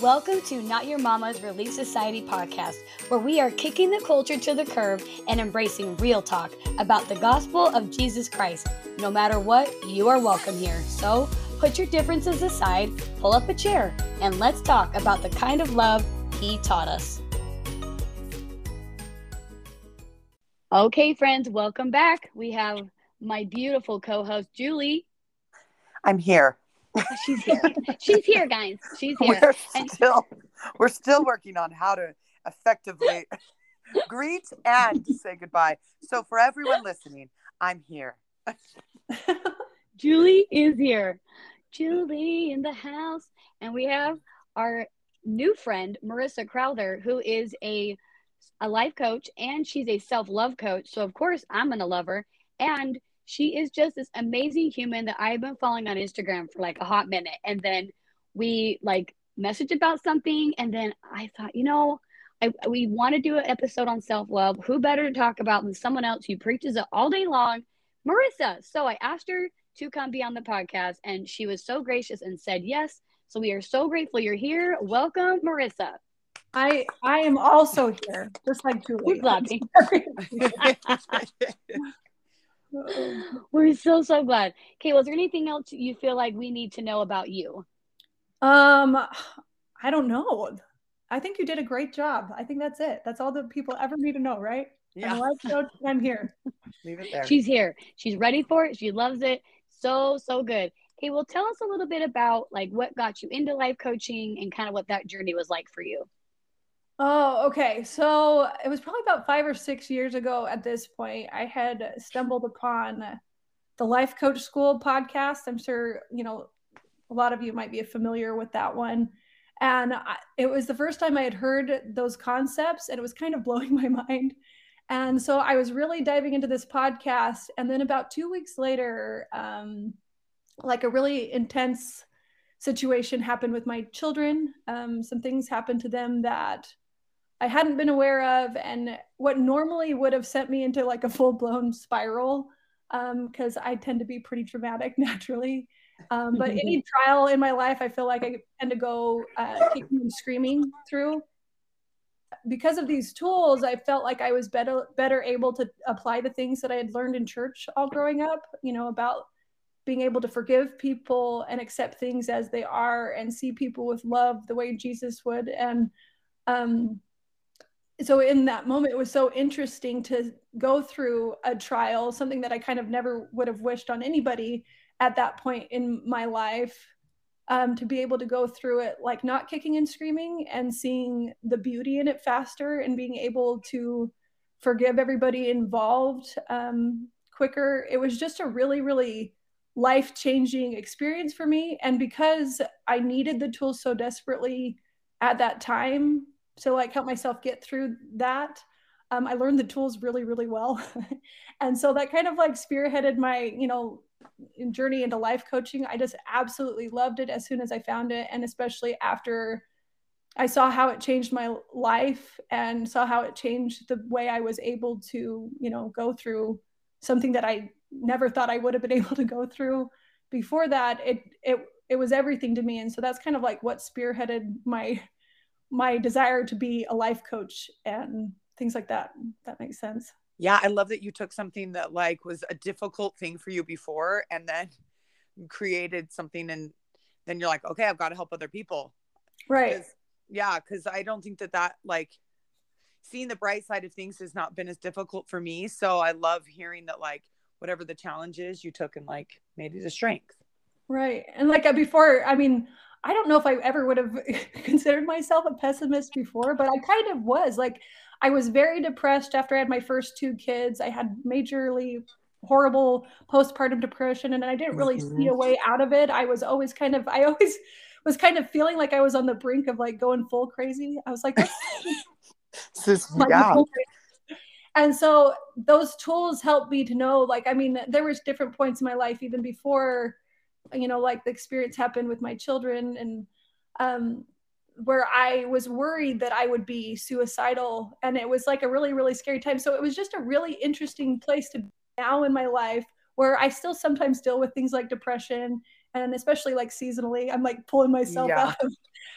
Welcome to Not Your Mama's Relief Society podcast, where we are kicking the culture to the curb and embracing real talk about the gospel of Jesus Christ. No matter what, you are welcome here. So put your differences aside, pull up a chair, and let's talk about the kind of love He taught us. Okay, friends, welcome back. We have my beautiful co host, Julie. I'm here. She's here. She's here, guys. She's here. We're And- still we're still working on how to effectively greet and say goodbye. So for everyone listening, I'm here. Julie is here. Julie in the house. And we have our new friend, Marissa Crowther, who is a, a life coach and she's a self love coach. So, of course, I'm going to love her. And she is just this amazing human that I've been following on Instagram for like a hot minute. And then we like messaged about something. And then I thought, you know, I, we want to do an episode on self love. Who better to talk about than someone else who preaches it all day long? Marissa. So I asked her to come be on the podcast, and she was so gracious and said yes. So we are so grateful you're here. Welcome, Marissa. I I am also here, just like Julie. Glad. We're so so glad. Okay, was there anything else you feel like we need to know about you? um, I don't know. I think you did a great job. I think that's it. That's all the people ever need to know, right? I'm Yeah, a and I'm here. leave it there. She's here. She's ready for it. She loves it. So so good. Okay, well, tell us a little bit about like what got you into life coaching and kind of what that journey was like for you. Oh, okay. So it was probably about five or six years ago at this point. I had stumbled upon the Life Coach School podcast. I'm sure, you know, a lot of you might be familiar with that one. And I, it was the first time I had heard those concepts, and it was kind of blowing my mind. And so I was really diving into this podcast. And then about two weeks later, um, like a really intense situation happened with my children. Um, some things happened to them that I hadn't been aware of, and what normally would have sent me into like a full blown spiral, because I tend to be pretty dramatic naturally. Um, but any trial in my life, I feel like I tend to go uh, kicking and screaming through. Because of these tools, I felt like I was better better able to apply the things that I had learned in church all growing up. You know about being able to forgive people and accept things as they are and see people with love the way Jesus would. And um, so in that moment, it was so interesting to go through a trial, something that I kind of never would have wished on anybody at that point in my life. Um, to be able to go through it like not kicking and screaming and seeing the beauty in it faster and being able to forgive everybody involved um, quicker. It was just a really, really life changing experience for me. And because I needed the tools so desperately at that time to like help myself get through that, um, I learned the tools really, really well. and so that kind of like spearheaded my, you know, journey into life coaching. I just absolutely loved it as soon as I found it. And especially after I saw how it changed my life and saw how it changed the way I was able to, you know, go through something that I never thought I would have been able to go through before that. It it it was everything to me. And so that's kind of like what spearheaded my my desire to be a life coach and things like that. That makes sense. Yeah, I love that you took something that like was a difficult thing for you before and then created something and then you're like, okay, I've got to help other people. Right. 'Cause- yeah, because I don't think that that like seeing the bright side of things has not been as difficult for me. So I love hearing that like whatever the challenge is, you took and like made it a strength. Right. And like before, I mean, I don't know if I ever would have considered myself a pessimist before, but I kind of was. Like, I was very depressed after I had my first two kids. I had majorly horrible postpartum depression, and I didn't really see a mm-hmm. way out of it. I was always kind of, I always was kind of feeling like I was on the brink of like going full crazy. I was like, "This This- like yeah. and so those tools helped me to know like i mean there was different points in my life even before you know like the experience happened with my children and um where i was worried that i would be suicidal. And it was like a really really scary time. So it was just a really interesting place to be now in my life where i still sometimes deal with things like depression and especially like seasonally. I'm like pulling myself Yeah. out of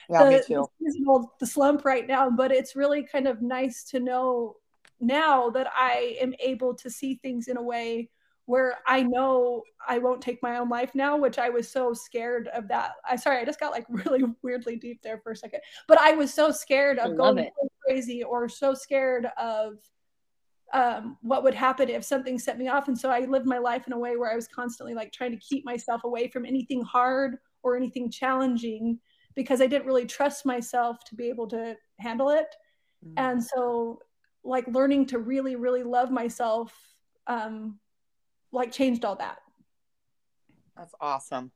Yeah, the, the seasonal- the slump right now, but it's really kind of nice to know now that I am able to see things in a way where I know I won't take my own life now, which I was so scared of that. I sorry, I just got like really weirdly deep there for a second. But I was so scared of going it. crazy or so scared of um, what would happen if something set me off. And so I lived my life in a way where I was constantly like trying to keep myself away from anything hard or anything challenging because I didn't really trust myself to be able to handle it. Mm. And so, like, learning to really, really love myself, um, like, changed all that. That's awesome.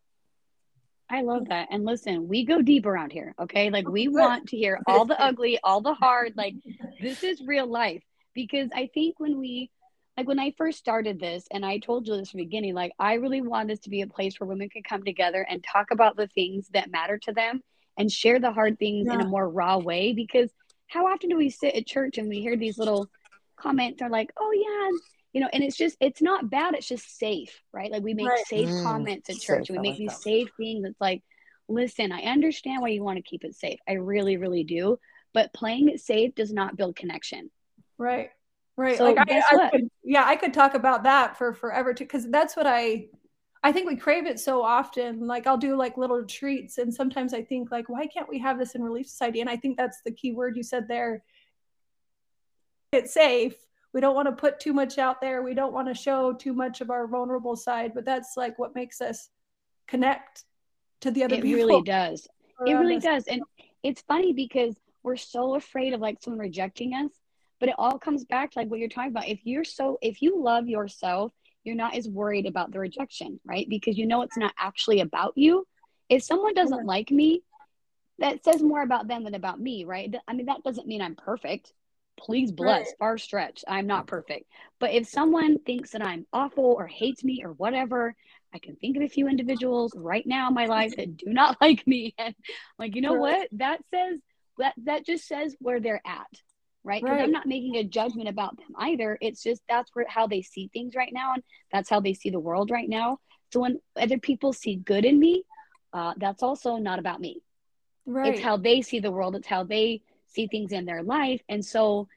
I love that. And listen, we go deep around here, okay? Like we want to hear all the ugly, all the hard. Like this is real life. Because I think when we like when I first started this, and I told you this from the beginning, like I really want this to be a place where women can come together and talk about the things that matter to them and share the hard things in a more raw way. Because how often do we sit at church and we hear these little comments are like, oh yeah, you know, and it's just it's not bad, it's just safe, right? Like we make Right. safe Mm, comments at safe, church and we make like these that. safe things. It's like, listen, I understand why you want to keep it safe. I really, really do. But playing it safe does not build connection. Right. Right. So like I, I could, yeah, I could talk about that for forever too, because that's what I I think we crave it so often. Like I'll do like little treats and sometimes I think like, why can't we have this in Relief Society? And I think that's the key word you said there. It's safe. We don't want to put too much out there. We don't want to show too much of our vulnerable side, but that's like what makes us connect to the other It people. really does. It really does. And it's funny because we're so afraid of like someone rejecting us, but it all comes back to like what you're talking about. If you're so, if you love yourself, you're not as worried about the rejection, right? Because you know it's not actually about you. If someone doesn't like me, that says more about them than about me, right? I mean, that doesn't mean I'm perfect. Please bless, Right. far stretch. I'm not perfect. But if someone thinks that I'm awful or hates me or whatever, I can think of a few individuals right now in my life that do not like me. And like, you know Right. what? That says that that just says where they're at, right? Because Right. I'm not making a judgment about them either. It's just that's where how they see things right now, and that's how they see the world right now. So when other people see good in me, uh, that's also not about me Right. it's how they see the world it's how they see things in their life. And so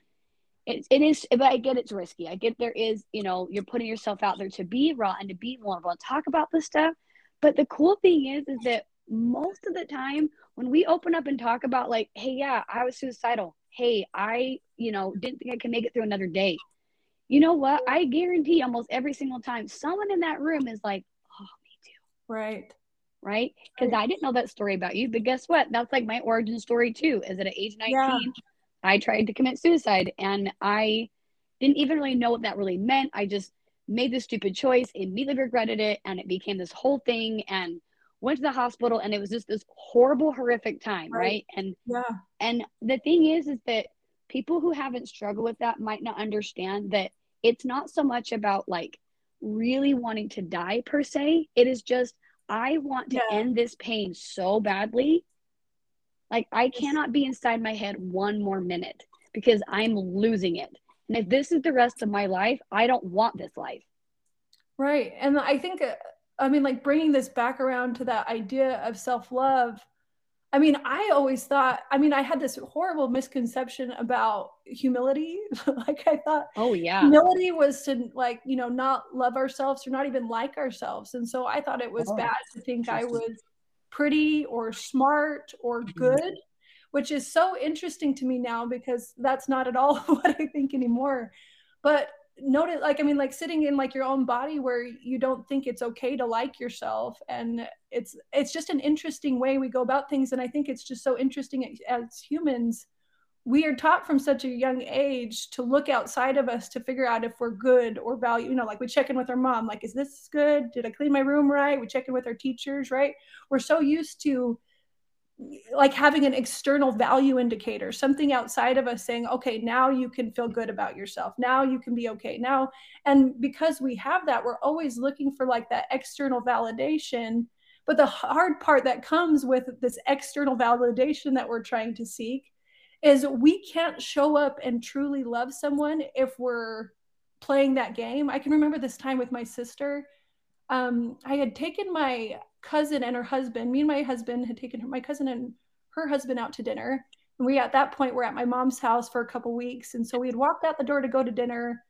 it, it is but i get it's risky. I get there is you know you're putting yourself out there to be raw and to be vulnerable and talk about this stuff. But the cool thing is is that most of the time when we open up and talk about like hey yeah i was suicidal. Hey i you know didn't think i could make it through another day. You know what? I guarantee almost every single time someone in that room is like oh me too. Right. Right? Because I didn't know that story about you, but guess what? That's like my origin story too. Is that at age 19, Yeah. I tried to commit suicide and I didn't even really know what that really meant. I just made this stupid choice, immediately regretted it, and it became this whole thing and went to the hospital and it was just this horrible, horrific time, Right. right? And Yeah. and the thing is, is that people who haven't struggled with that might not understand that it's not so much about like really wanting to die per se. It is just, I want to Yeah. end this pain so badly. Like, I cannot be inside my head one more minute because I'm losing it. And if this is the rest of my life, I don't want this life. Right. And I think, uh, I mean, like bringing this back around to that idea of self love. I mean, I always thought, I mean, I had this horrible misconception about humility. like, I thought Oh, yeah. humility was to, like, you know, not love ourselves or not even like ourselves. And so I thought it was Oh, bad to think I was pretty or smart or Mhm. good, which is so interesting to me now because that's not at all what I think anymore. But notice like i mean like sitting in like your own body where you don't think it's okay to like yourself and it's it's just an interesting way we go about things and i think it's just so interesting as humans we are taught from such a young age to look outside of us to figure out if we're good or value you know like we check in with our mom like is this good? Did i clean my room right? We check in with our teachers right? We're so used to like having an external value indicator, something outside of us saying, okay, now you can feel good about yourself. Now you can be okay. Now, and because we have that, we're always looking for like that external validation. But the hard part that comes with this external validation that we're trying to seek is we can't show up and truly love someone if we're playing that game. I can remember this time with my sister. Um, I had taken my cousin and her husband, me and my husband had taken my cousin and her husband out to dinner. And we at that point were at my mom's house for a couple weeks. And so we had walked out the door to go to dinner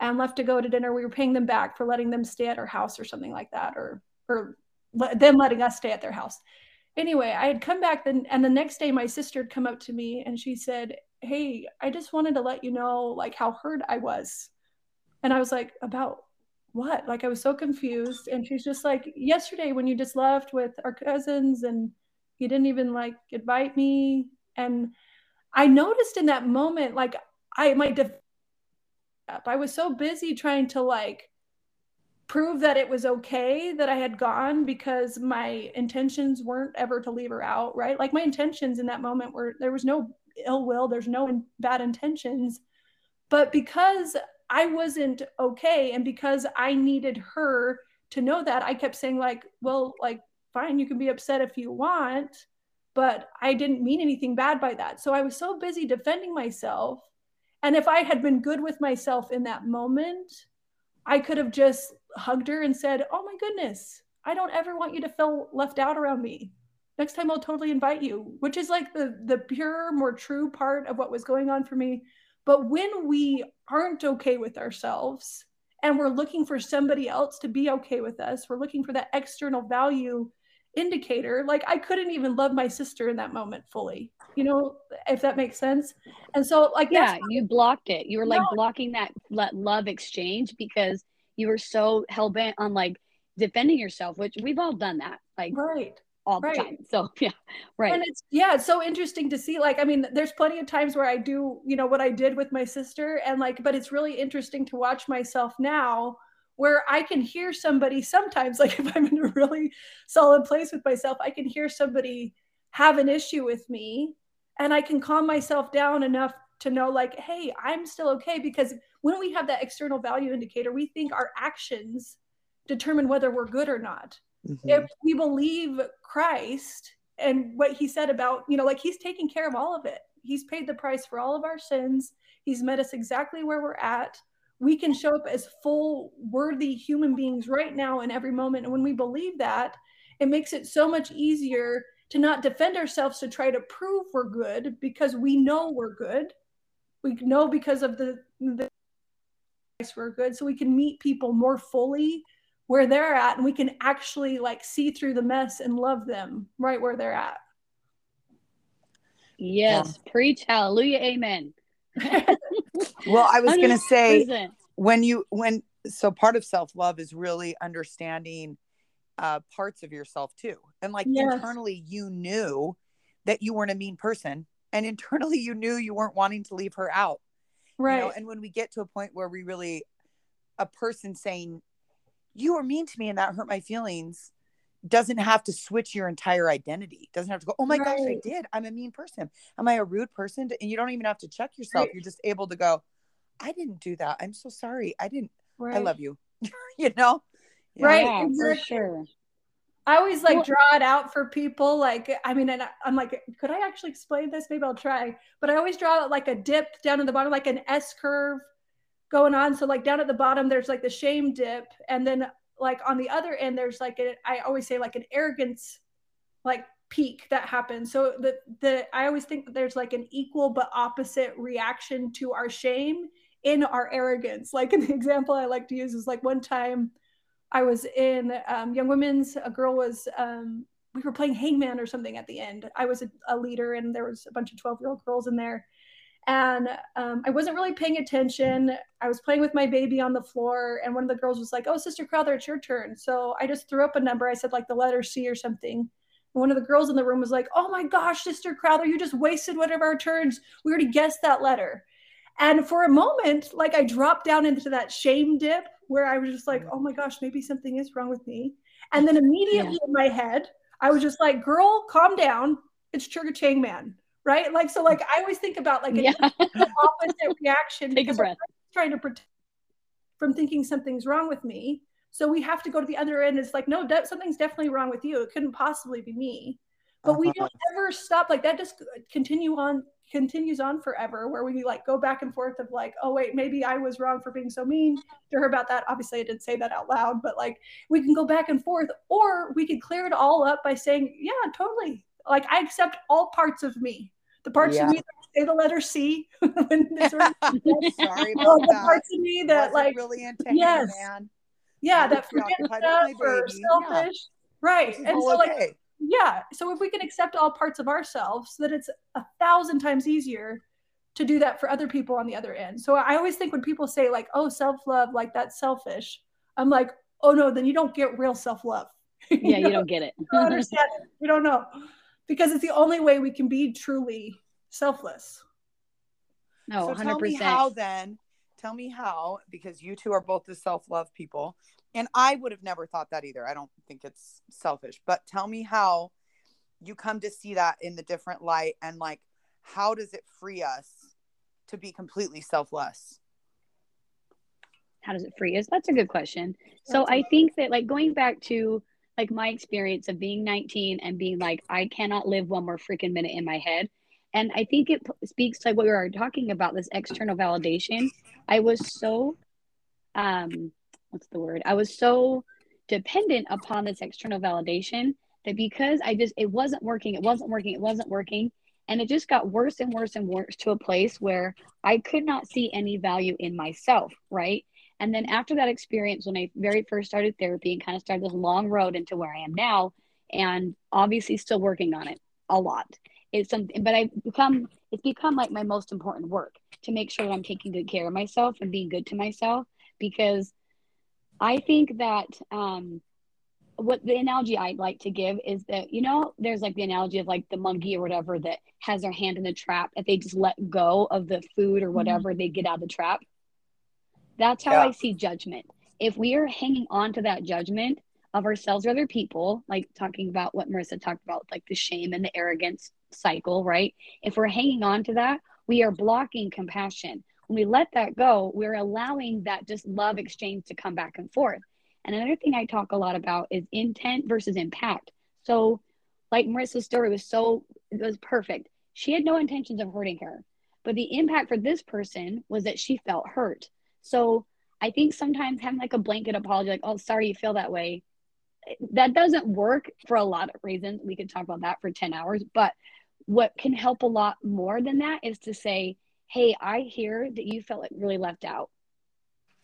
and left to go to dinner. We were paying them back for letting them stay at our house or something like that, or or them letting us stay at their house. Anyway, I had come back then, and the next day my sister had come up to me and she said, "Hey, I just wanted to let you know like how hurt I was." And I was like, "About what?" Like I was so confused. And she's just like, "Yesterday when you just left with our cousins and you didn't even like invite me." And I noticed in that moment, like I my def- I was so busy trying to like prove that it was okay that I had gone because my intentions weren't ever to leave her out, right? Like my intentions in that moment were there was no ill will, there's no in, bad intentions. But because I wasn't okay and because I needed her to know that, I kept saying like, well, like fine, you can be upset if you want, but I didn't mean anything bad by that. So I was so busy defending myself. And if I had been good with myself in that moment, I could have just hugged her and said, Oh my goodness, I don't ever want you to feel left out around me. Next time I'll totally invite you, which is like the the pure, more true part of what was going on for me. But when we aren't okay with ourselves and we're looking for somebody else to be okay with us, we're looking for that external value indicator. Like I couldn't even love my sister in that moment fully, you know, if that makes sense. And so, like, yeah, you blocked it. You were like no. blocking that love exchange because you were so hell bent on like defending yourself, which we've all done that, like right all the right. time. So yeah, right. And it's yeah, it's so interesting to see. Like, I mean, there's plenty of times where I do, you know, what I did with my sister, and like, but it's really interesting to watch myself now where I can hear somebody sometimes, like if I'm in a really solid place with myself, I can hear somebody have an issue with me and I can calm myself down enough to know, like, hey, I'm still okay. Because when we have that external value indicator, we think our actions determine whether we're good or not. Mm-hmm. If we believe Christ and what he said about, you know, like he's taking care of all of it, he's paid the price for all of our sins, he's met us exactly where we're at. We can show up as full worthy human beings right now in every moment. And when we believe that it makes it so much easier to not defend ourselves to try to prove we're good because we know we're good. We know because of the, the we're good. So we can meet people more fully where they're at and we can actually like see through the mess and love them right where they're at yes yeah. preach hallelujah amen well, I was going to say when you when so part of self-love is really understanding uh parts of yourself too. And like yes. internally you knew that you weren't a mean person and internally you knew you weren't wanting to leave her out. Right. You know? And when we get to a point where we really a person saying you were mean to me and that hurt my feelings doesn't have to switch your entire identity. Doesn't have to go, oh my right. gosh, I did. I'm a mean person. Am I a rude person? And you don't even have to check yourself. Right. You're just able to go, I didn't do that. I'm so sorry. I didn't. Right. I love you. you know? Yeah. Right. for sure. I always like well, draw it out for people. Like, I mean, and I'm like, could I actually explain this? Maybe I'll try. But I always draw like a dip down in the bottom, like an S curve going on. So like down at the bottom, there's like the shame dip, and then like on the other end there's like a, I always say like an arrogance like peak that happens. So the the i always think that there's like an equal but opposite reaction to our shame in our arrogance. Like an example i like to use is like one time i was in um, young women's a girl was um, we were playing hangman or something at the end. I was a, a leader and there was a bunch of 12 year old girls in there and um, I wasn't really paying attention. I was playing with my baby on the floor, and one of the girls was like, "Oh, Sister Crowther, it's your turn." So I just threw up a number. I said like the letter C or something. And one of the girls in the room was like, "Oh my gosh, Sister Crowther, you just wasted one of our turns. We already guessed that letter." And for a moment, like I dropped down into that shame dip where I was just like, "Oh my gosh, maybe something is wrong with me." And then immediately yeah. in my head, I was just like, "Girl, calm down. It's Churga Chang Man." Right? Like so, like I always think about like an yeah. opposite reaction. Take a breath. trying to protect from thinking something's wrong with me. So we have to go to the other end. It's like, no, de- something's definitely wrong with you. It couldn't possibly be me. But uh-huh. we don't ever stop. Like that just continue on, continues on forever. Where we like go back and forth of like, oh wait, maybe I was wrong for being so mean to her about that. Obviously, I didn't say that out loud, but like we can go back and forth, or we could clear it all up by saying, yeah, totally like I accept all parts of me. The parts Yeah. of me that say the letter C when this Sorry all about the that. parts of me that Wasn't like really into yes. man. yeah I that forget stuff or baby. Yeah. selfish right This and all so like yeah so if we can accept all parts of ourselves that it's a thousand times easier to do that for other people on the other end so i always think when people say like oh self-love like that's selfish i'm like oh no then you don't get real self-love Yeah, you don't get it. don't understand it. you don't know because it's the only way we can be truly selfless No, so hundred tell me how then. Tell me how, because you two are both the self-love people, and I would have never thought that either. I don't think it's selfish, but tell me how you come to see that in the different light, and like, how does it free us to be completely selfless? how does it free us? That's a good question. So I think that like going back to like my experience of being 19 and being like I cannot live one more freaking minute in my head. And I think it p- speaks to like what we were talking about this external validation. I was so um what's the word? I was so dependent upon this external validation that because I just it wasn't working, it wasn't working, it wasn't working and it just got worse and worse and worse to a place where I could not see any value in myself, right? And then after that experience, when I very first started therapy and kind of started this long road into where I am now, and obviously still working on it a lot. It's something, but I've become, it's become like my most important work to make sure that I'm taking good care of myself and being good to myself because I think that, um, what the analogy I'd like to give is that, you know, there's like the analogy of like the monkey or whatever that has their hand in the trap. If they just let go of the food or whatever, they get out of the trap. That's how Yeah. I see judgment. If we are hanging on to that judgment of ourselves or other people, like talking about what Marissa talked about, like the shame and the arrogance cycle, right? If we're hanging on to that, we are blocking compassion. When we let that go, we're allowing that just love exchange to come back and forth. And another thing I talk a lot about is intent versus impact. So, like Marissa's story was so, it was perfect. She had no intentions of hurting her, but the impact for this person was that she felt hurt. So, I think sometimes having like a blanket apology, like, oh, sorry you feel that way, that doesn't work for a lot of reasons. We could talk about that for 10 hours. But what can help a lot more than that is to say, hey, I hear that you felt like really left out.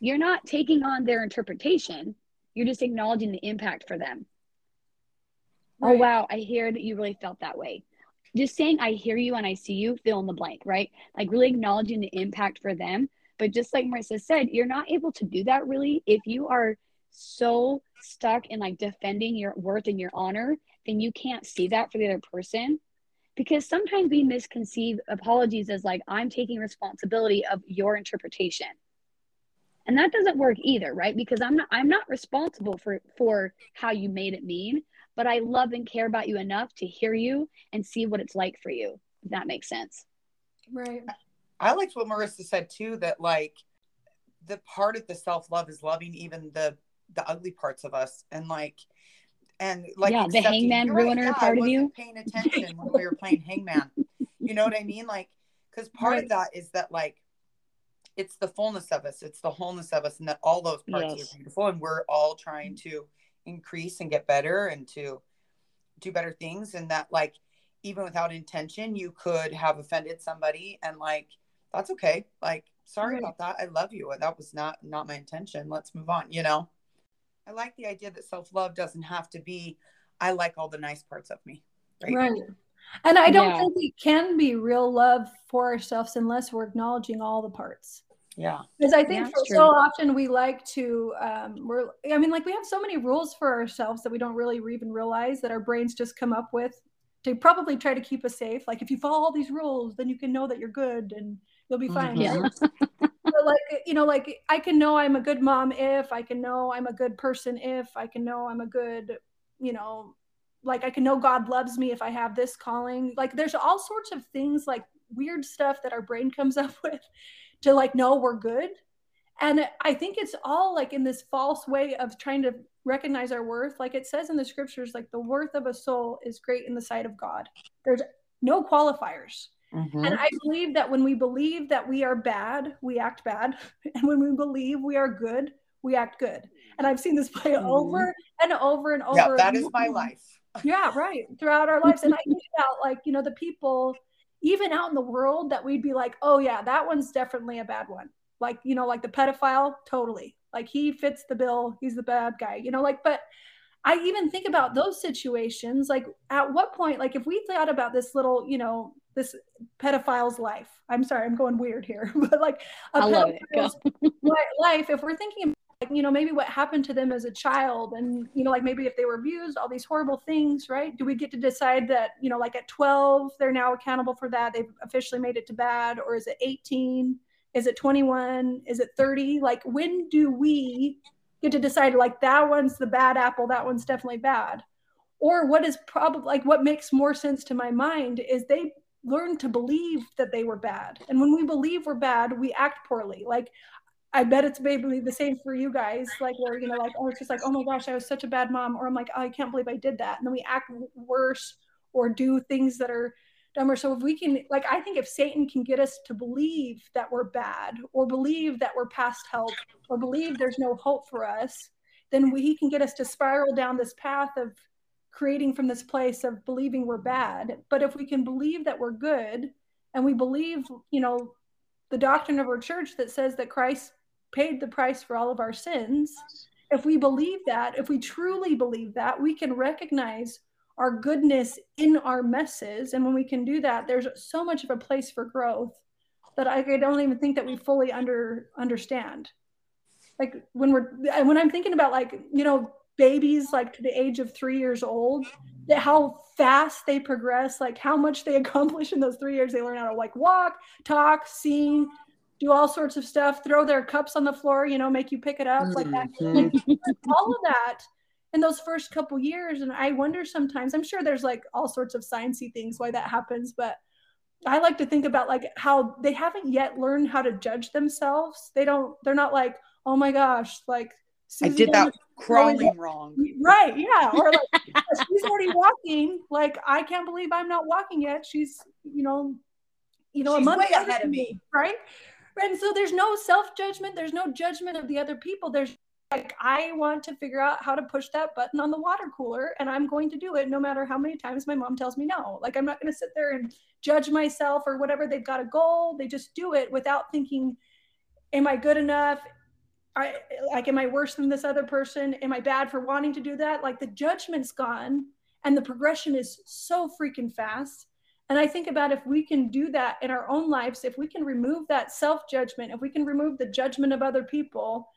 You're not taking on their interpretation, you're just acknowledging the impact for them. Oh, wow, I hear that you really felt that way. Just saying, I hear you and I see you, fill in the blank, right? Like really acknowledging the impact for them. But just like Marissa said, you're not able to do that really if you are so stuck in like defending your worth and your honor, then you can't see that for the other person. Because sometimes we misconceive apologies as like, I'm taking responsibility of your interpretation. And that doesn't work either, right? Because I'm not I'm not responsible for for how you made it mean, but I love and care about you enough to hear you and see what it's like for you. If that makes sense. right I liked what Marissa said too, that like the part of the self love is loving even the the ugly parts of us and like and like Yeah, the hangman you're right, ruiner yeah, part of you. paying attention when we were playing hangman. You know what I mean? Like because part Right. of that is that like it's the fullness of us, it's the wholeness of us, and that all those parts Yes. are beautiful, and we're all trying to increase and get better and to do better things, and that like even without intention, you could have offended somebody, and like that's okay. Like sorry Right. about that. I love you. That was not not my intention. Let's move on. You know. I like the idea that self love doesn't have to be. I like all the nice parts of me. Right. right and i don't Yeah. think it can be real love for ourselves unless we're acknowledging all the parts Yeah. because i think Yeah, for, it's true. so often we like to um we're i mean like we have so many rules for ourselves that we don't really even realize that our brains just come up with to probably try to keep us safe like if you follow all these rules then you can know that you're good and you'll be fine. Mhm. right? but like you know like i can know i'm a good mom if i can know i'm a good person if i can know i'm a good you know like i can know god loves me if i have this calling. Like there's all sorts of things like weird stuff that our brain comes up with to like know we're good. And i think it's all like in this false way of trying to recognize our worth. Like it says in the scriptures like the worth of a soul is great in the sight of god. There's no qualifiers Mhm. and I believe that when we believe that we are bad, we act bad. And when we believe we are good, we act good. And I've seen this play Mhm. over and over and over. yeah, that is my life. Yeah, right. Throughout our lives. And I think about like, you know, the people even out in the world that we'd be like, oh yeah, that one's definitely a bad one. Like, you know, like the pedophile, totally. Like he fits the bill. He's the bad guy, you know, like, but I even think about those situations. Like, at what point, like, if we thought about this little, you know, this pedophile's life, I'm sorry, I'm going weird here, but like a pedophile's life, if we're thinking like, you know, maybe what happened to them as a child and, you know, like maybe if they were abused, all these horrible things, right? Do we get to decide that, you know, like at 12, they're now accountable for that? They've officially made it to bad? Or is it 18? Is it 21? Is it 30? Like, when do we get to decide, like, that one's the bad apple, that one's definitely bad? Or what is probably like what makes more sense to my mind is they learn to believe that they were bad. And when we believe we're bad, we act poorly. Like, I bet it's maybe the same for you guys, like where you know, like oh, it's just like oh my gosh, I was such a bad mom, or I'm like oh, I can't believe I did that, and then we act worse or do things that are dumber. So if we can, like, I think if Satan can get us to believe that we're bad, or believe that we're past help, or believe there's no hope for us, then we, he can get us to spiral down this path of creating from this place of believing we're bad. But if we can believe that we're good, and we believe, you know, the doctrine of our church that says that Christ paid the price for all of our sins, if we believe that, if we truly believe that, we can recognize our goodness in our messes. And when we can do that, there's so much of a place for growth that I, don't even think that we fully under understand. Like when we're when I'm thinking about like, you know, babies like to the age of three years old, that how fast they progress, like how much they accomplish in those three years. They learn how to like walk, talk, sing, do all sorts of stuff, throw their cups on the floor, you know, make you pick it up, like that. Mm-hmm. all of that in those first couple years. And I wonder sometimes, I'm sure there's like all sorts of sciencey things why that happens, but I like to think about like how they haven't yet learned how to judge themselves. They don't, they're not like, oh my gosh, like Susie I did that crawling wrong. Right. Yeah. Or like she's already walking. Like, I can't believe I'm not walking yet. She's, you know, you know, she's a month ahead of me. Right. And so there's no self judgment. There's no judgment of the other people. There's like, I want to figure out how to push that button on the water cooler, and I'm going to do it no matter how many times my mom tells me no. Like, I'm not going to sit there and judge myself or whatever. They've got a goal. They just do it without thinking, am I good enough? I like, am I worse than this other person? Am I bad for wanting to do that? Like, the judgment's gone, and the progression is so freaking fast and I think about if we can do that in our own lives, if we can remove that self judgment, if we can remove the judgment of other people,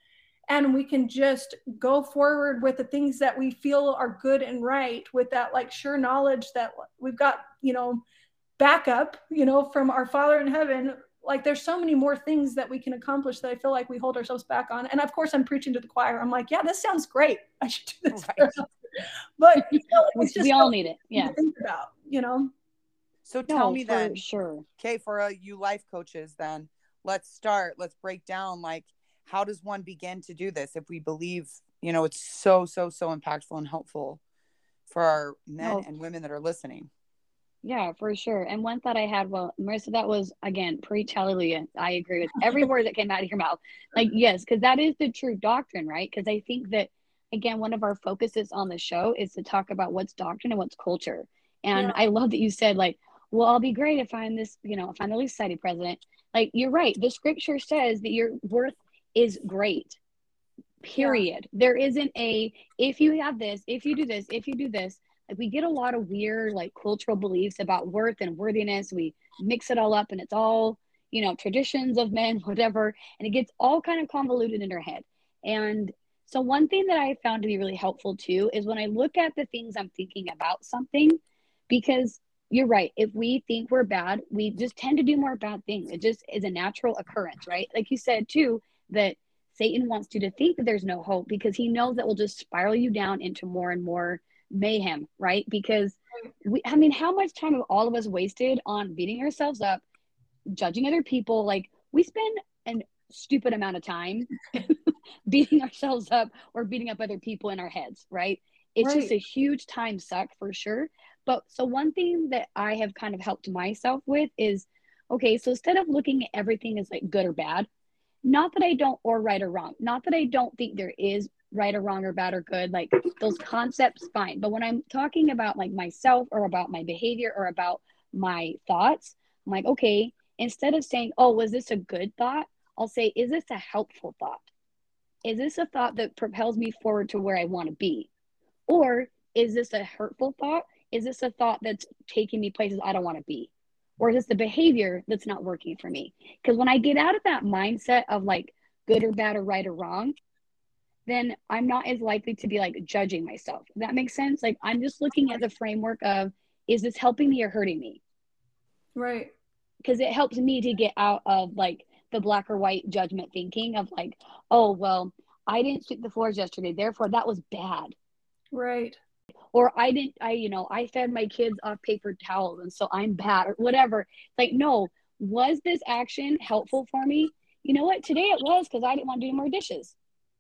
and we can just go forward with the things that we feel are good and right with that like sure knowledge that we've got, you know, backup, you know, from our Father in heaven. Like there's so many more things that we can accomplish that I feel like we hold ourselves back on. And of course, I'm preaching to the choir. I'm like, yeah, this sounds great. I should do this. Right. but you know, we all need it. Yeah. Think about, you know. So tell no, me then, sure. Okay, for uh, you life coaches, then let's start. Let's break down like how does one begin to do this if we believe you know it's so so so impactful and helpful for our men oh. and women that are listening. Yeah, for sure. And one thought I had, well, Marissa, that was again preach hallelujah. I agree with every word that came out of your mouth. Like, yes, because that is the true doctrine, right? Because I think that again, one of our focuses on the show is to talk about what's doctrine and what's culture. And yeah. I love that you said like well, I'll be great if I'm this, you know, if I'm the Relief Society president. Like you're right. The scripture says that your worth is great. Period. Yeah. There isn't a if you have this, if you do this, if you do this. Like we get a lot of weird like cultural beliefs about worth and worthiness. We mix it all up and it's all, you know, traditions of men, whatever, and it gets all kind of convoluted in our head. And so one thing that I found to be really helpful too is when I look at the things I'm thinking about something, because you're right. If we think we're bad, we just tend to do more bad things. It just is a natural occurrence, right? Like you said too, that Satan wants you to think that there's no hope because he knows that will just spiral you down into more and more mayhem, right? Because we, I mean, how much time have all of us wasted on beating ourselves up, judging other people? Like we spend an stupid amount of time beating ourselves up or beating up other people in our heads, right? It's right. just a huge time suck for sure. But so one thing that I have kind of helped myself with is okay, so instead of looking at everything as like good or bad, not that I don't or right or wrong, not that I don't think there is right or wrong or bad or good like those concepts fine. But when i'm talking about like myself or about my behavior or about my thoughts i'm like okay instead of saying oh was this a good thought? I'll say is this a helpful thought? Is this a thought that propels me forward to where i want to be? Or is this a hurtful thought? Is this a thought that's taking me places i don't want to be? Or is this the behavior that's not working for me? Because when i get out of that mindset of like good or bad or right or wrong then I'm not as likely to be like judging myself. That makes sense. Like I'm just looking at the framework of is this helping me or hurting me? Right. Because it helps me to get out of like the black or white judgment thinking of like, oh, well, I didn't sweep the floors yesterday, therefore that was bad. Right. Or I didn't, I, you know, I fed my kids off paper towels and so I'm bad or whatever. Like, no, was this action helpful for me? You know what? Today it was because I didn't want to do more dishes.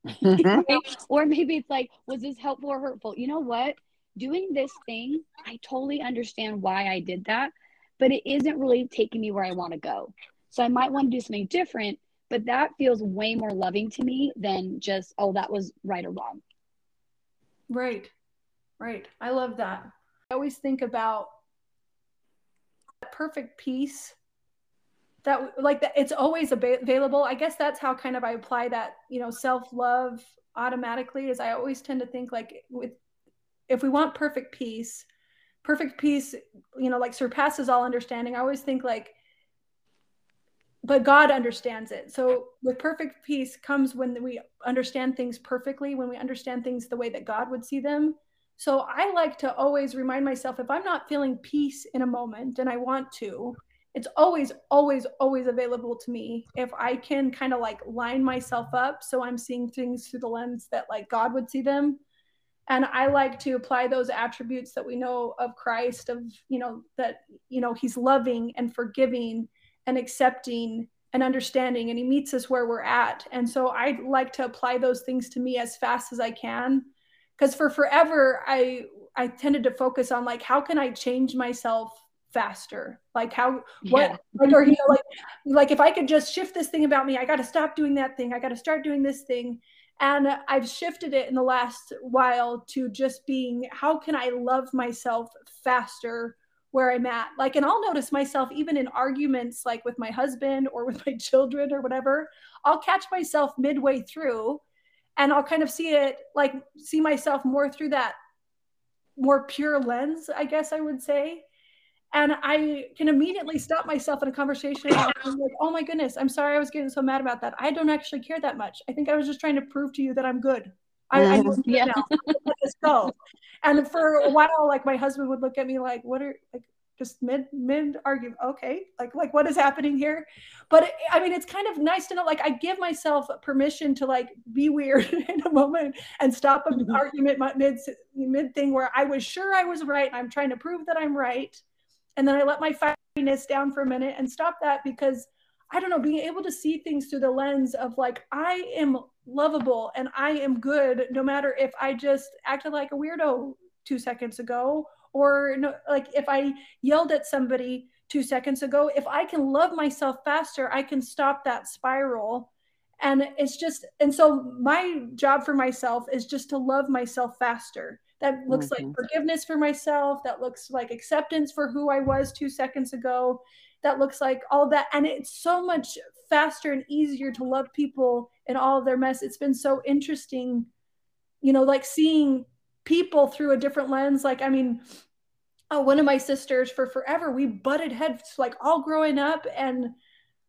or maybe it's like, was this helpful or hurtful? You know what? Doing this thing, I totally understand why I did that, but it isn't really taking me where I want to go. So I might want to do something different, but that feels way more loving to me than just, oh, that was right or wrong. Right. Right. I love that. I always think about that perfect peace that like that it's always available. I guess that's how kind of i apply that you know self-love automatically is i always tend to think like with if we want perfect peace perfect peace you know like surpasses all understanding i always think like but god understands it. So with perfect peace comes when we understand things perfectly when we understand things the way that god would see them. So i like to always remind myself if i'm not feeling peace in a moment and i want to it's always always always available to me. If i can kind of like line myself up so i'm seeing things through the lens that like god would see them. And i like to apply those attributes that we know of christ of you know that you know he's loving and forgiving and accepting and understanding and he meets us where we're at. And so i like to apply those things to me as fast as i can because for forever i i tended to focus on like how can i change myself faster. Like how what yeah. like or you know like like if i could just shift this thing about me i got to stop doing that thing. I got to start doing this thing. And i've shifted it in the last while to just being how can i love myself faster where i'm at? Like and i'll notice myself even in arguments like with my husband or with my children or whatever. I'll catch myself midway through and i'll kind of see it like see myself more through that more pure lens i guess i would say and I can immediately stop myself in a conversation and I'm like, oh my goodness, I'm sorry I was getting so mad about that. I don't actually care that much. I think I was just trying to prove to you that I'm good. I, I mm-hmm. yeah. now. Let this go. And for a while, like my husband would look at me like, what are like just mid mid argument okay like like what is happening here but it, i mean it's kind of nice to know like i give myself permission to like be weird in a moment and stop an mm-hmm. argument mid mid thing where i was sure i was right and i'm trying to prove that i'm right and then I let my fieriness down for a minute and stop that because I don't know, being able to see things through the lens of like, I am lovable and I am good no matter if I just acted like a weirdo two seconds ago or no, like if I yelled at somebody two seconds ago, if I can love myself faster, I can stop that spiral. And it's just, and so my job for myself is just to love myself faster that looks mm-hmm. like forgiveness for myself that looks like acceptance for who i was two seconds ago that looks like all that and it's so much faster and easier to love people in all of their mess it's been so interesting you know like seeing people through a different lens like i mean oh, one of my sisters for forever we butted heads like all growing up and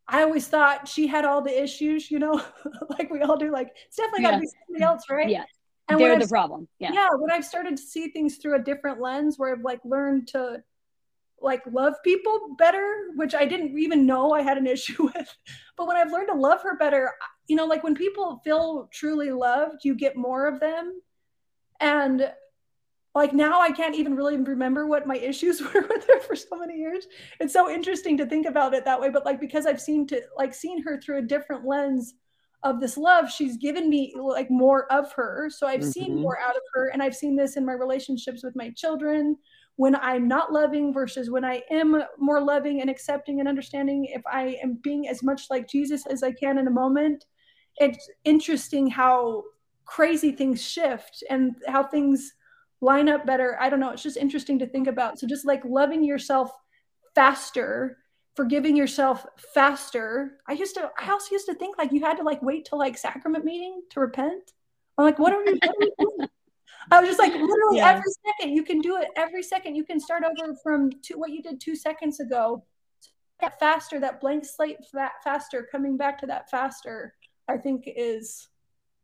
I always thought she had all the issues, you know, like we all do. Like it's definitely got to be somebody else, right? Yeah. And they're the I've, problem. Yeah. Yeah. When I've started to see things through a different lens where I've like learned to like love people better, which I didn't even know I had an issue with. But when I've learned to love her better, you know, like when people feel truly loved, you get more of them. And like now I can't even really remember what my issues were with her for so many years. It's so interesting to think about it that way. But like because I've seen to like seen her through a different lens of this love she's given me like more of her so i've mm-hmm. seen more out of her and i've seen this in my relationships with my children when i'm not loving versus when i am more loving and accepting and understanding if i am being as much like jesus as i can in a moment it's interesting how crazy things shift and how things line up better. I don't know. It's just interesting to think about. So just like loving yourself faster, forgiving yourself faster. I used to, I also used to think like you had to like wait till like sacrament meeting to repent. I'm like, what are we, what are we doing? I was just like, literally yeah. every second you can do it. Every second you can start over from two, what you did two seconds ago. That faster, that blank slate that faster, coming back to that faster, I think is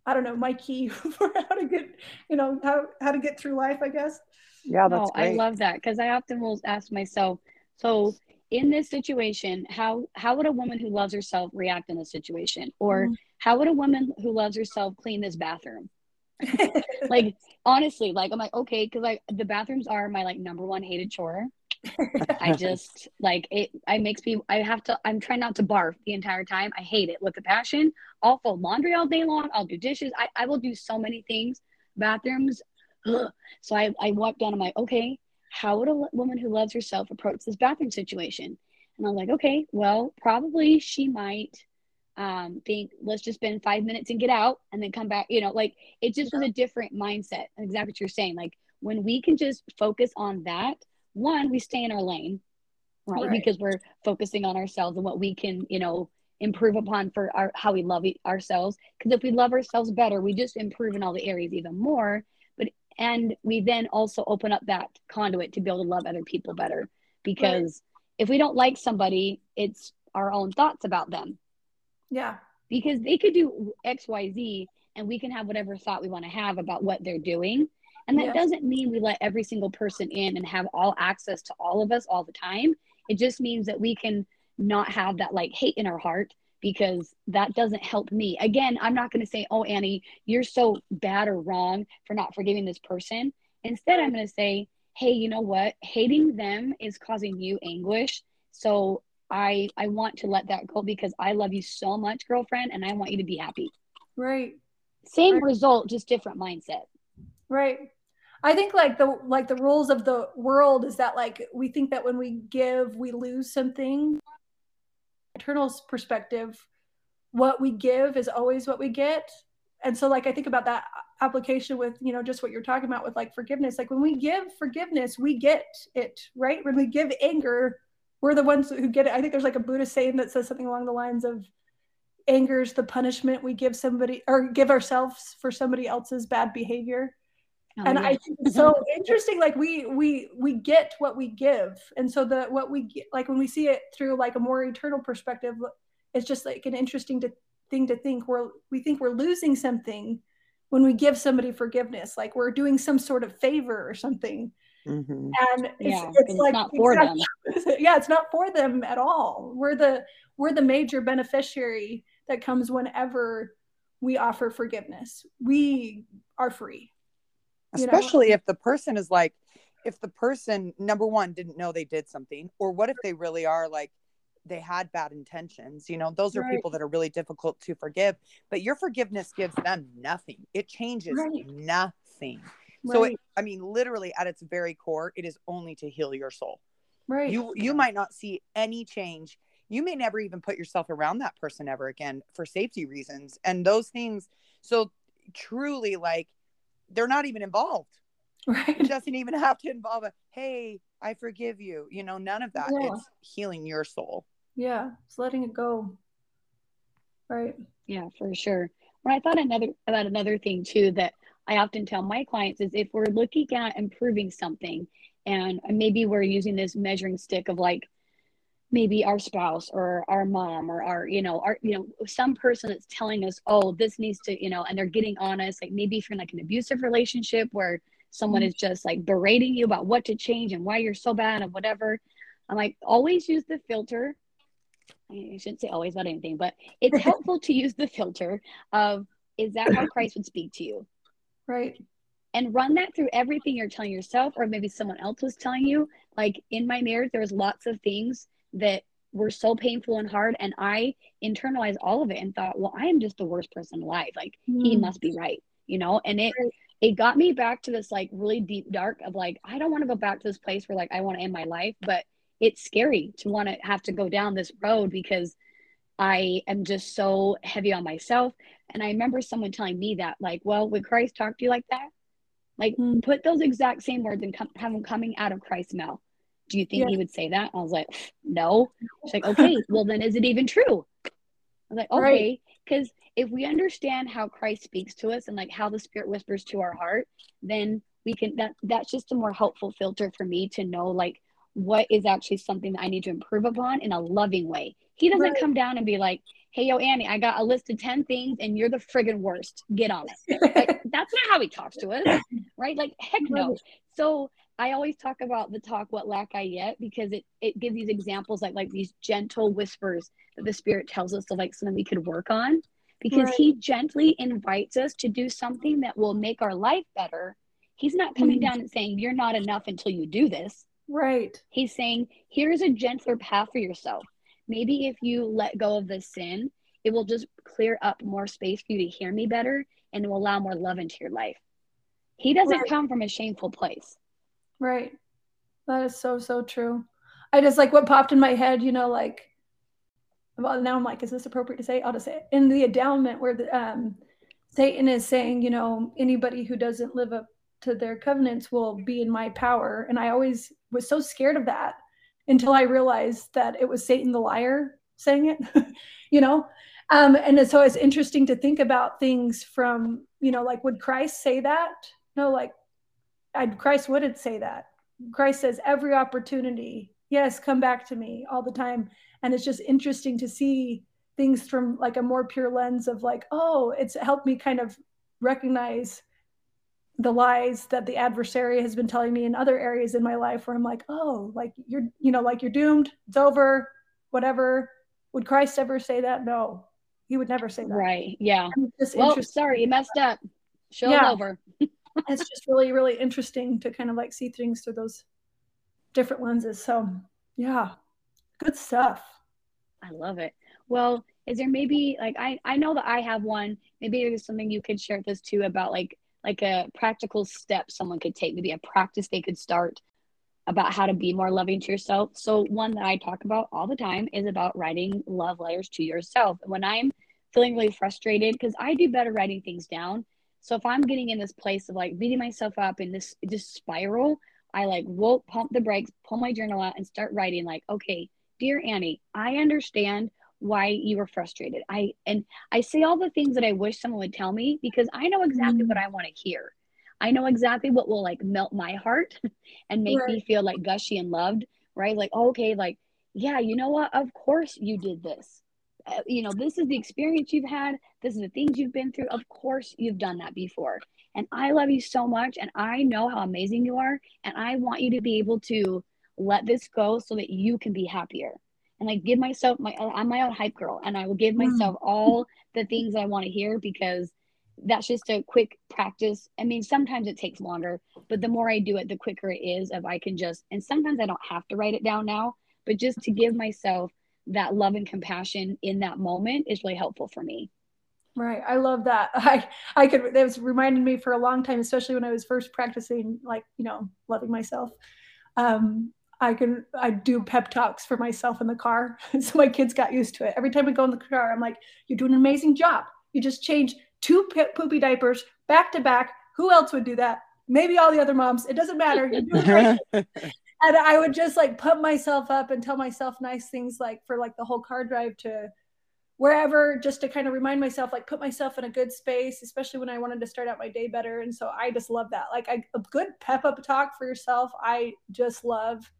I don't know, my key for how to get, you know, how, how to get through life, I guess. Yeah, that's no, I love that because I often will ask myself, so in this situation, how how would a woman who loves herself react in this situation? Or mm-hmm. how would a woman who loves herself clean this bathroom? like honestly, like I'm like, okay, because like the bathrooms are my like number one hated chore. I just like it. I makes me. I have to. I'm trying not to barf the entire time. I hate it with a passion. I'll fold laundry all day long. I'll do dishes. I, I will do so many things. Bathrooms. Ugh. So I I walked down. I'm like, okay, how would a woman who loves herself approach this bathroom situation? And I'm like, okay, well, probably she might um think let's just spend five minutes and get out and then come back you know like it just was a different mindset exactly what you're saying like when we can just focus on that one, we stay in our lane, right? right. Because we're focusing on ourselves and what we can, you know, improve upon for our how we love ourselves. Because if we love ourselves better, we just improve in all the areas even more. And we then also open up that conduit to be able to love other people better. Because right. if we don't like somebody, it's our own thoughts about them. Yeah. Because they could do X, Y, Z, and we can have whatever thought we want to have about what they're doing. And that doesn't mean we let every single person in and have all access to all of us all the time. It just means that we can not have that like hate in our heart because that doesn't help me. Again, I'm not going to say, oh, Annie, you're so bad or wrong for not forgiving this person. Instead, I'm going to say, hey, you know what? Hating them is causing you anguish. So I I want to let that go because I love you so much, girlfriend, and I want you to be happy. Right. Same right. result, just different mindset. Right. I think like the like the rules of the world is that like we think that when we give we lose something. Eternal's perspective, what we give is always what we get. And so like I think about that application with, you know, just what you're talking about with like forgiveness. Like when we give forgiveness, we get it, right? When we give anger, we're the ones who get it. I think there's like a Buddhist saying that says something along the lines of anger is the punishment we give somebody or give ourselves for somebody else's bad behavior Oh, and yeah. I think it's so interesting. Like we we we get what we give, and so the what we get, like when we see it through like a more eternal perspective, it's just like an interesting to, thing to think. We're we think we're losing something when we give somebody forgiveness, like we're doing some sort of favor or something. Mm-hmm. And it's, yeah, it's, it's like not for them. yeah, it's not for them at all. We're the we're the major beneficiary that comes whenever we offer forgiveness. We are free especially know? if the person is like if the person number one didn't know they did something or what if they really are like they had bad intentions you know those are right. people that are really difficult to forgive but your forgiveness gives them nothing it changes right. nothing right. so it, i mean literally at its very core it is only to heal your soul right you you might not see any change you may never even put yourself around that person ever again for safety reasons and those things so truly like they're not even involved. Right. It doesn't even have to involve a hey, I forgive you. You know, none of that. Yeah. It's healing your soul. Yeah, it's letting it go. Right. Yeah, for sure. When I thought another about another thing too that I often tell my clients is if we're looking at improving something and maybe we're using this measuring stick of like maybe our spouse or our mom or our you know our you know some person that's telling us oh this needs to you know and they're getting on us like maybe if you're in like an abusive relationship where someone mm-hmm. is just like berating you about what to change and why you're so bad and whatever i'm like always use the filter. I shouldn't say always about anything but it's helpful to use the filter of is that how christ would speak to you? Right. And run that through everything you're telling yourself or maybe someone else was telling you. Like in my marriage there was lots of things that were so painful and hard and i internalized all of it and thought well i am just the worst person alive like mm. he must be right you know and it it got me back to this like really deep dark of like i don't want to go back to this place where like i want to end my life but it's scary to want to have to go down this road because I am just so heavy on myself. And I remember someone telling me that, like, well, would Christ talk to you like that? Like, mm. put those exact same words and have them coming out of Christ's mouth. Do you think yeah. he would say that? I was like, no. She's like, okay, well, then is it even true? I was like, okay. Because right. if we understand how Christ speaks to us and like how the Spirit whispers to our heart, then we can, that that's just a more helpful filter for me to know, like, what is actually something that I need to improve upon in a loving way. He doesn't right. come down and be like, hey, yo, Annie, I got a list of 10 things and you're the friggin' worst. Get on it. like, that's not how he talks to us, right? Like, heck no. So I always talk about the talk, what lack I yet, because it, it gives these examples like, like these gentle whispers that the spirit tells us of like something we could work on because right. he gently invites us to do something that will make our life better. He's not coming mm down and saying, you're not enough until you do this. Right. He's saying, here's a gentler path for yourself maybe if you let go of the sin, it will just clear up more space for you to hear me better and will allow more love into your life. He doesn't right. come from a shameful place. Right. That is so, so true. I just like what popped in my head, you know, like, well, now I'm like, is this appropriate to say? I'll just say it. In the endowment where the, um, Satan is saying, you know, anybody who doesn't live up to their covenants will be in my power. And I always was so scared of that until I realized that it was Satan the liar saying it, you know? Um, and so it's interesting to think about things from, you know, like, would Christ say that? No, like, I'd, Christ wouldn't say that. Christ says, every opportunity, yes, come back to me all the time. And it's just interesting to see things from like a more pure lens of like, oh, it's helped me kind of recognize the lies that the adversary has been telling me in other areas in my life where I'm like, oh, like you're, you know, like you're doomed, it's over, whatever. Would Christ ever say that? No, he would never say that. Right. Yeah. Well, sorry, you messed up. Show yeah. over. it's just really, really interesting to kind of like see things through those different lenses. So, yeah, good stuff. I love it. Well, is there maybe like I I know that I have one. Maybe there's something you could share with us too about like like a practical step someone could take, maybe a practice they could start about how to be more loving to yourself. So, one that I talk about all the time is about writing love letters to yourself. When I'm feeling really frustrated, because I do better writing things down. So, if I'm getting in this place of like beating myself up in this just spiral, I like will pump the brakes, pull my journal out, and start writing like, okay, dear Annie, I understand why you were frustrated. I and I say all the things that I wish someone would tell me because I know exactly mm. what I want to hear. I know exactly what will like melt my heart and make right. me feel like gushy and loved, right? Like, oh, okay, like, yeah, you know what? Of course you did this. Uh, you know, this is the experience you've had. This is the things you've been through. Of course you've done that before. And I love you so much. And I know how amazing you are. And I want you to be able to let this go so that you can be happier and I give myself my I'm my own hype girl and I will give mm. myself all the things I want to hear because that's just a quick practice. I mean, sometimes it takes longer, but the more I do it, the quicker it is if I can just and sometimes I don't have to write it down now, but just to give myself that love and compassion in that moment is really helpful for me. Right. I love that. I I could that was reminded me for a long time, especially when I was first practicing like, you know, loving myself. Um, I can I do pep talks for myself in the car. so my kids got used to it. Every time we go in the car, I'm like, "You're doing an amazing job. You just changed two poopy diapers back to back. Who else would do that? Maybe all the other moms. It doesn't matter. You're doing great." and I would just like pump myself up and tell myself nice things like for like the whole car drive to wherever just to kind of remind myself like put myself in a good space especially when i wanted to start out my day better and so i just love that like I, a good pep up talk for yourself i just love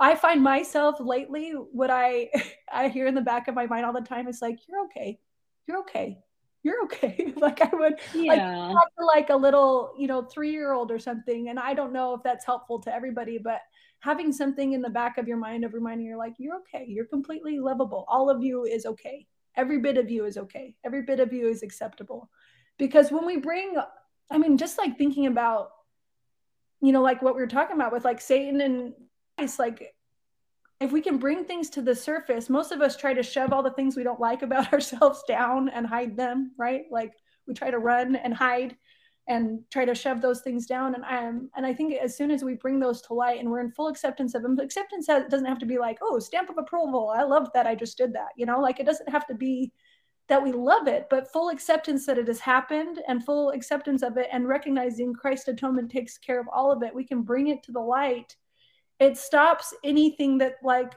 I find myself lately what I I hear in the back of my mind all the time is like, "You're okay, you're okay, you're okay." like I would yeah. like talk to like a little you know three year old or something, and I don't know if that's helpful to everybody, but having something in the back of your mind of reminding you're like you're okay, you're completely lovable. All of you is okay. Every bit of you is okay. Every bit of you is acceptable. Because when we bring, I mean, just like thinking about, you know, like what we were talking about with like Satan and it's like if we can bring things to the surface, most of us try to shove all the things we don't like about ourselves down and hide them, right? Like we try to run and hide. and try to shove those things down and i'm and i think as soon as we bring those to light and we're in full acceptance of them acceptance has, doesn't have to be like oh stamp of approval i love that i just did that you know like it doesn't have to be that we love it but full acceptance that it has happened and full acceptance of it and recognizing christ's atonement takes care of all of it we can bring it to the light it stops anything that like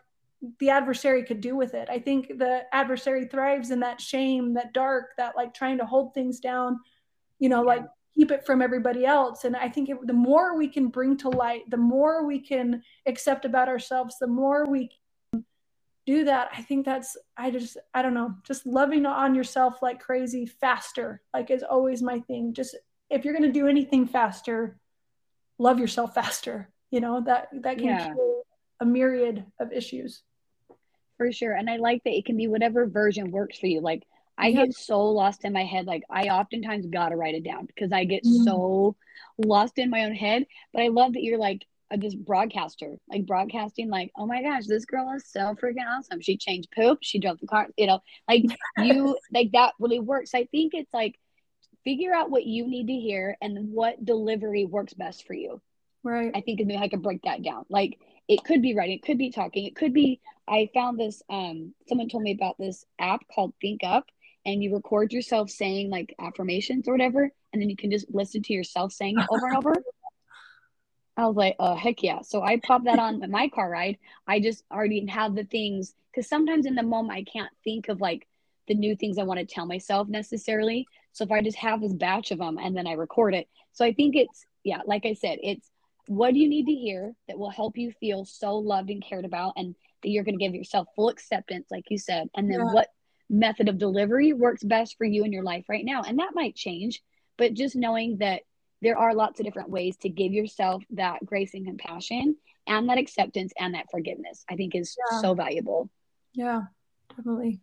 the adversary could do with it i think the adversary thrives in that shame that dark that like trying to hold things down you know like keep it from everybody else. And I think it, the more we can bring to light, the more we can accept about ourselves, the more we do that. I think that's, I just, I don't know, just loving on yourself like crazy faster, like is always my thing. Just if you're going to do anything faster, love yourself faster. You know, that, that can yeah. kill a myriad of issues. For sure. And I like that it can be whatever version works for you. Like, I yeah. get so lost in my head. Like I oftentimes gotta write it down because I get mm. so lost in my own head. But I love that you're like a just broadcaster, like broadcasting, like, oh my gosh, this girl is so freaking awesome. She changed poop, she drove the car, you know, like you like that really works. I think it's like figure out what you need to hear and what delivery works best for you. Right. I think maybe I could break that down. Like it could be writing, it could be talking, it could be I found this um someone told me about this app called Think Up and you record yourself saying like affirmations or whatever, and then you can just listen to yourself saying it over and over. I was like, oh heck yeah. So I pop that on my car ride. I just already have the things because sometimes in the moment I can't think of like the new things I want to tell myself necessarily. So if I just have this batch of them and then I record it. So I think it's yeah, like I said, it's what do you need to hear that will help you feel so loved and cared about and that you're going to give yourself full acceptance like you said and then yeah. what method of delivery works best for you in your life right now. And that might change, but just knowing that there are lots of different ways to give yourself that grace and compassion and that acceptance and that forgiveness, I think is yeah. so valuable. Yeah, definitely.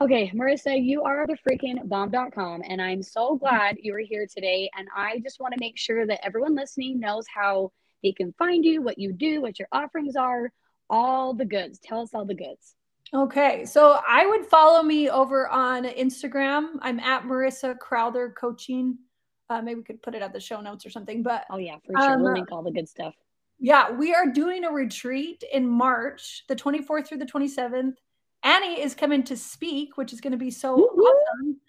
Okay, Marissa, you are the freaking bomb.com, and I'm so glad you are here today. And I just want to make sure that everyone listening knows how they can find you, what you do, what your offerings are, all the goods. Tell us all the goods. Okay, so I would follow me over on Instagram. I'm at Marissa Crowther Coaching. Uh, maybe we could put it at the show notes or something. But oh yeah, for sure, um, we'll link all the good stuff. Yeah, we are doing a retreat in March, the 24th through the 27th. Annie is coming to speak, which is going to be so Woo-hoo! awesome.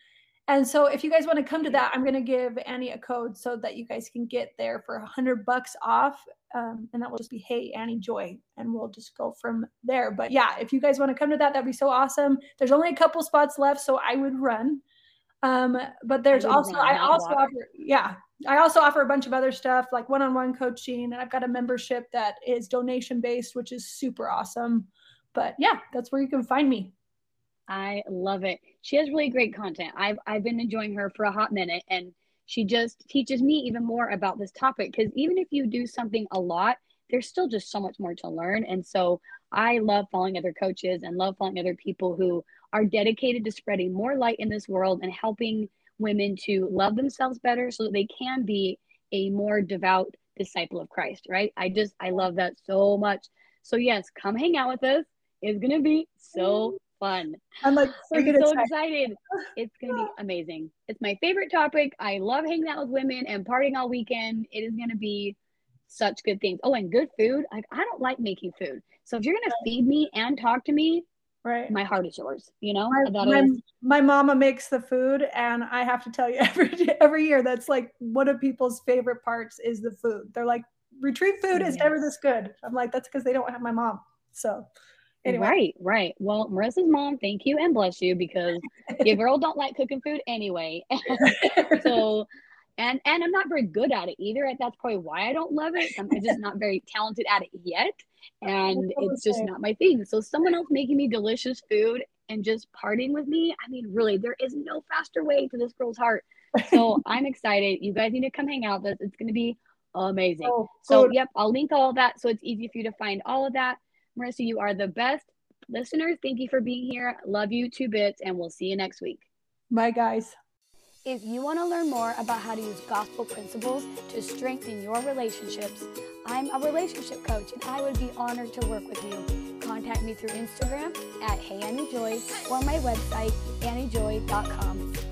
And so if you guys want to come to that, I'm going to give Annie a code so that you guys can get there for a hundred bucks off. Um, and that will just be, Hey, Annie Joy. And we'll just go from there. But yeah, if you guys want to come to that, that'd be so awesome. There's only a couple spots left. So I would run. Um, but there's I also, I also offer, yeah, I also offer a bunch of other stuff like one-on-one coaching. And I've got a membership that is donation based, which is super awesome. But yeah, that's where you can find me. I love it. She has really great content. I've I've been enjoying her for a hot minute and she just teaches me even more about this topic because even if you do something a lot, there's still just so much more to learn. And so I love following other coaches and love following other people who are dedicated to spreading more light in this world and helping women to love themselves better so that they can be a more devout disciple of Christ, right? I just I love that so much. So yes, come hang out with us. It's gonna be so fun. I'm like I'm so excited. It's gonna be amazing. It's my favorite topic. I love hanging out with women and partying all weekend. It is gonna be such good things. Oh, and good food. Like I don't like making food. So if you're gonna feed me and talk to me, right my heart is yours you know my, my, is... my, mama makes the food and i have to tell you every every year that's like one of people's favorite parts is the food they're like retreat food is never this good i'm like that's because they don't have my mom so Anyway. Right, right. Well, Marissa's mom, thank you and bless you because your girl don't like cooking food anyway. so, and and I'm not very good at it either. That's probably why I don't love it. I'm just not very talented at it yet, and it's just not my thing. So, someone else making me delicious food and just partying with me. I mean, really, there is no faster way to this girl's heart. So, I'm excited. You guys need to come hang out. It's going to be amazing. Oh, so, yep, I'll link all that so it's easy for you to find all of that. Marissa, you are the best. Listeners, thank you for being here. Love you two bits, and we'll see you next week. Bye, guys. If you want to learn more about how to use gospel principles to strengthen your relationships, I'm a relationship coach and I would be honored to work with you. Contact me through Instagram at Hey Annie Joy or my website, anniejoy.com.